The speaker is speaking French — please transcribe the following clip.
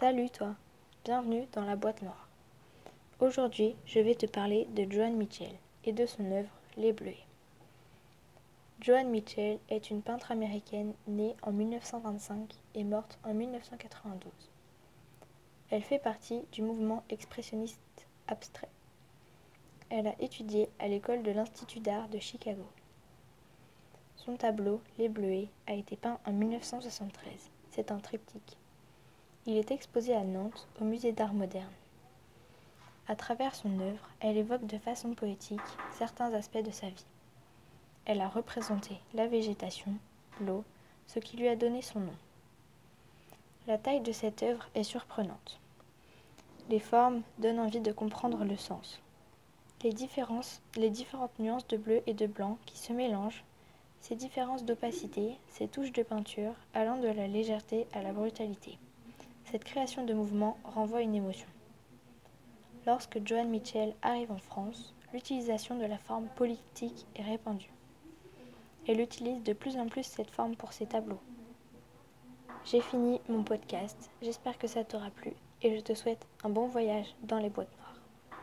Salut toi, bienvenue dans la boîte noire. Aujourd'hui, je vais te parler de Joan Mitchell et de son œuvre Les Bleuets. Joan Mitchell est une peintre américaine née en 1925 et morte en 1992. Elle fait partie du mouvement expressionniste abstrait. Elle a étudié à l'école de l'Institut d'art de Chicago. Son tableau, Les Bleuets, a été peint en 1973. C'est un triptyque. Il est exposé à Nantes, au musée d'art moderne. À travers son œuvre, elle évoque de façon poétique certains aspects de sa vie. Elle a représenté la végétation, l'eau, ce qui lui a donné son nom. La taille de cette œuvre est surprenante. Les formes donnent envie de comprendre le sens. Les, différentes nuances de bleu et de blanc qui se mélangent, ces différences d'opacité, ces touches de peinture allant de la légèreté à la brutalité. Cette création de mouvement renvoie une émotion. Lorsque Joan Mitchell arrive en France, l'utilisation de la forme politique est répandue. Elle utilise de plus en plus cette forme pour ses tableaux. J'ai fini mon podcast, j'espère que ça t'aura plu et je te souhaite un bon voyage dans les boîtes noires.